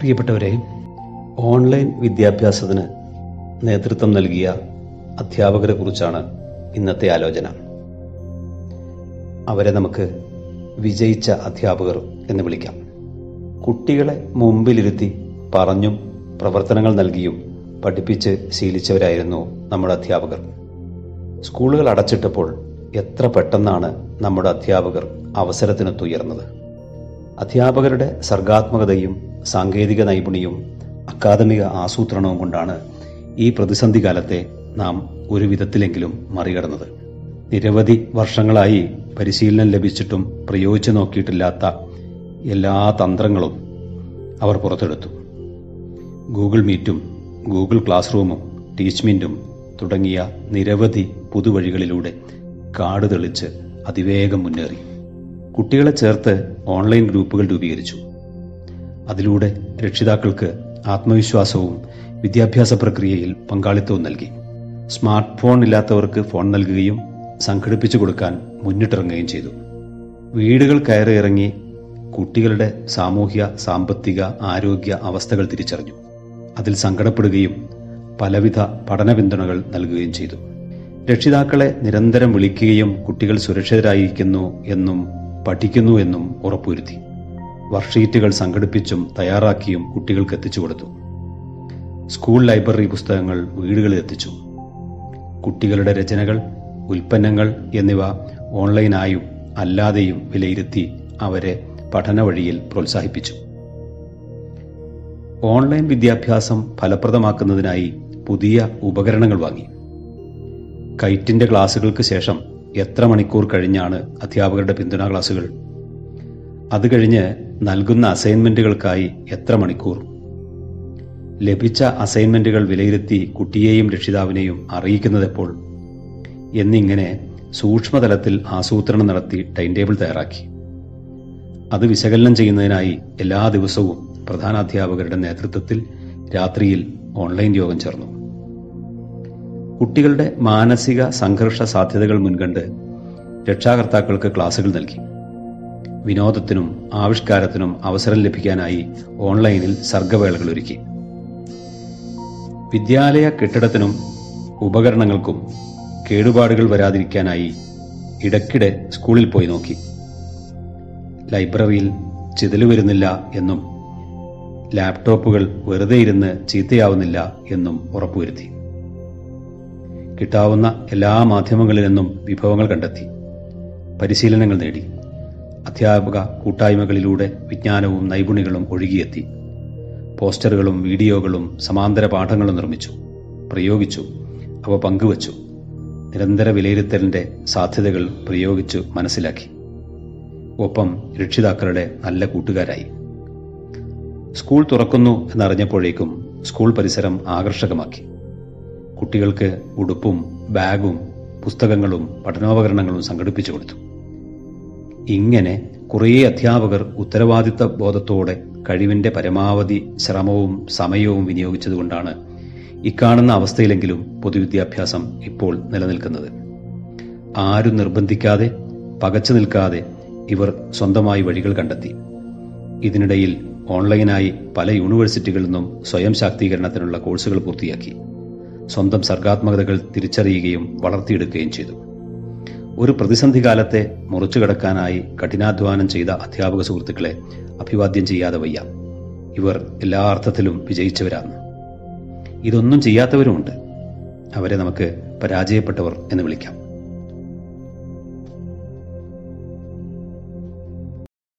പ്രിയപ്പെട്ടവരെ ഓൺലൈൻ വിദ്യാഭ്യാസത്തിന് നേതൃത്വം നൽകിയ അധ്യാപകരെ കുറിച്ചാണ് ഇന്നത്തെ ആലോചന. അവരെ നമുക്ക് വിജയിച്ച അധ്യാപകർ എന്ന് വിളിക്കാം. കുട്ടികളെ മുമ്പിലിരുത്തി പറഞ്ഞും പ്രവർത്തനങ്ങൾ നൽകിയും പഠിപ്പിച്ച് ശീലിച്ചവരായിരുന്നു നമ്മുടെ അധ്യാപകർ. സ്കൂളുകൾ അടച്ചിട്ടപ്പോൾ എത്ര പെട്ടെന്നാണ് നമ്മുടെ അധ്യാപകർ അവസരത്തിനൊത്തുയർന്നത്. അധ്യാപകരുടെ സർഗാത്മകതയും സാങ്കേതിക നൈപുണ്യവും അക്കാദമിക ആസൂത്രണവും കൊണ്ടാണ് ഈ പ്രതിസന്ധി കാലത്തെ നാം ഒരു വിധത്തിലെങ്കിലും മറികടന്നത്. നിരവധി വർഷങ്ങളായി പരിശീലനം ലഭിച്ചിട്ടും പ്രയോഗിച്ചു നോക്കിയിട്ടില്ലാത്ത എല്ലാ തന്ത്രങ്ങളും അവർ പുറത്തെടുത്തു. ഗൂഗിൾ മീറ്റും ഗൂഗിൾ ക്ലാസ് റൂമും ടീച്ച്മെന്റും തുടങ്ങിയ നിരവധി പുതുവഴികളിലൂടെ കാട് തെളിച്ച് അതിവേഗം മുന്നേറി. കുട്ടികളെ ചേർത്ത് ഓൺലൈൻ ഗ്രൂപ്പുകൾ രൂപീകരിച്ചു. അതിലൂടെ രക്ഷിതാക്കൾക്ക് ആത്മവിശ്വാസവും വിദ്യാഭ്യാസ പ്രക്രിയയിൽ പങ്കാളിത്തവും നൽകി. സ്മാർട്ട് ഫോൺ ഇല്ലാത്തവർക്ക് ഫോൺ നൽകുകയും സംഘടിപ്പിച്ചു കൊടുക്കാൻ മുന്നിട്ടിറങ്ങുകയും ചെയ്തു. വീടുകൾ കയറി ഇറങ്ങി കുട്ടികളുടെ സാമൂഹ്യ സാമ്പത്തിക ആരോഗ്യ അവസ്ഥകൾ തിരിച്ചറിഞ്ഞു. അതിൽ സങ്കടപ്പെടുകയും പലവിധ പഠന പിന്തുണകൾ നൽകുകയും ചെയ്തു. രക്ഷിതാക്കളെ നിരന്തരം വിളിക്കുകയും കുട്ടികൾ സുരക്ഷിതരായിരിക്കുന്നു എന്നും പഠിക്കുന്നു എന്നും ഉറപ്പുവരുത്തി. വർക്ക്ഷീറ്റുകൾ സംഘടിപ്പിച്ചും തയ്യാറാക്കിയും കുട്ടികൾക്ക് എത്തിച്ചു കൊടുത്തു. സ്കൂൾ ലൈബ്രറി പുസ്തകങ്ങൾ വീടുകളിൽ എത്തിച്ചു. കുട്ടികളുടെ രചനകൾ ഉൽപ്പന്നങ്ങൾ എന്നിവ ഓൺലൈനായും അല്ലാതെയും വിലയിരുത്തി അവരെ പഠന വഴിയിൽ പ്രോത്സാഹിപ്പിച്ചു. ഓൺലൈൻ വിദ്യാഭ്യാസം ഫലപ്രദമാക്കുന്നതിനായി പുതിയ ഉപകരണങ്ങൾ വാങ്ങി. കൈറ്റിന്റെ ക്ലാസുകൾക്ക് ശേഷം എത്ര മണിക്കൂർ കഴിഞ്ഞാണ് അധ്യാപകരുടെ പിന്തുണാ ക്ലാസുകൾ? അത് കഴിഞ്ഞ് നൽകുന്ന അസൈൻമെന്റുകൾക്കായി എത്ര മണിക്കൂർ? ലഭിച്ച അസൈൻമെന്റുകൾ വിലയിരുത്തി കുട്ടിയെയും രക്ഷിതാവിനെയും അറിയിക്കുന്നതെപ്പോൾ എന്നിങ്ങനെ സൂക്ഷ്മതലത്തിൽ ആസൂത്രണം നടത്തി ടൈം ടേബിൾ തയ്യാറാക്കി. അത് വിശകലനം ചെയ്യുന്നതിനായി എല്ലാ ദിവസവും പ്രധാനാധ്യാപകരുടെ നേതൃത്വത്തിൽ രാത്രിയിൽ ഓൺലൈൻ യോഗം ചേർന്നു. കുട്ടികളുടെ മാനസിക സംഘർഷ സാധ്യതകൾ മുൻകണ്ട് രക്ഷാകർത്താക്കൾക്ക് ക്ലാസുകൾ നൽകി. വിനോദത്തിനും ആവിഷ്കാരത്തിനും അവസരം ലഭിക്കാനായി ഓൺലൈനിൽ സർഗവേളകൾ ഒരുക്കി. വിദ്യാലയ കെട്ടിടത്തിനും ഉപകരണങ്ങൾക്കും കേടുപാടുകൾ വരാതിരിക്കാനായി ഇടയ്ക്കിടെ സ്കൂളിൽ പോയി നോക്കി. ലൈബ്രറിയിൽ ചിതൽ വരുന്നില്ല എന്നും ലാപ്ടോപ്പുകൾ വെറുതെ ഇരുന്ന് ചീത്തയാവുന്നില്ല എന്നും ഉറപ്പുവരുത്തി. കിട്ടാവുന്ന എല്ലാ മാധ്യമങ്ങളിൽ നിന്നും വിഭവങ്ങൾ കണ്ടെത്തി. പരിശീലനങ്ങൾ നേടി. അധ്യാപക കൂട്ടായ്മകളിലൂടെ വിജ്ഞാനവും നൈപുണികളും ഒഴുകിയെത്തി. പോസ്റ്ററുകളും വീഡിയോകളും സമാന്തര പാഠങ്ങളും നിർമ്മിച്ചു പ്രയോഗിച്ചു അവ പങ്കുവച്ചു. നിരന്തര വിലയിരുത്തലിന്റെ സാധ്യതകൾ പ്രയോഗിച്ചു മനസ്സിലാക്കി. ഒപ്പം രക്ഷിതാക്കളുടെ നല്ല കൂട്ടുകാരായി. സ്കൂൾ തുറക്കുന്നു എന്നറിഞ്ഞപ്പോഴേക്കും സ്കൂൾ പരിസരം ആകർഷകമാക്കി. കുട്ടികൾക്ക് ഉടുപ്പും ബാഗും പുസ്തകങ്ങളും പഠനോപകരണങ്ങളും സംഘടിപ്പിച്ചു കൊടുത്തു. ഇങ്ങനെ കുറേ അധ്യാപകർ ഉത്തരവാദിത്ത ബോധത്തോടെ കഴിവിന്റെ പരമാവധി ശ്രമവും സമയവും വിനിയോഗിച്ചതുകൊണ്ടാണ് ഇക്കാണുന്ന അവസ്ഥയിലെങ്കിലും പൊതുവിദ്യാഭ്യാസം ഇപ്പോൾ നിലനിൽക്കുന്നത്. ആരും നിർബന്ധിക്കാതെ പകച്ചു നിൽക്കാതെ ഇവർ സ്വന്തമായി വഴികൾ കണ്ടെത്തി. ഇതിനിടയിൽ ഓൺലൈനായി പല യൂണിവേഴ്സിറ്റികളിൽ നിന്നും സ്വയം ശാക്തീകരണത്തിനുള്ള കോഴ്സുകൾ പൂർത്തിയാക്കി. സ്വന്തം സർഗാത്മകതകൾ തിരിച്ചറിയുകയും വളർത്തിയെടുക്കുകയും ചെയ്തു. ഒരു പ്രതിസന്ധി കാലത്തെ മുറിച്ചുകടക്കാനായി കഠിനാധ്വാനം ചെയ്ത അധ്യാപക സുഹൃത്തുക്കളെ അഭിവാദ്യം ചെയ്യാതെ വയ്യ. ഇവർ എല്ലാ അർത്ഥത്തിലും വിജയിച്ചവരാണ്. ഇതൊന്നും ചെയ്യാത്തവരുമുണ്ട്. അവരെ നമുക്ക് പരാജയപ്പെട്ടവർ എന്ന് വിളിക്കാം.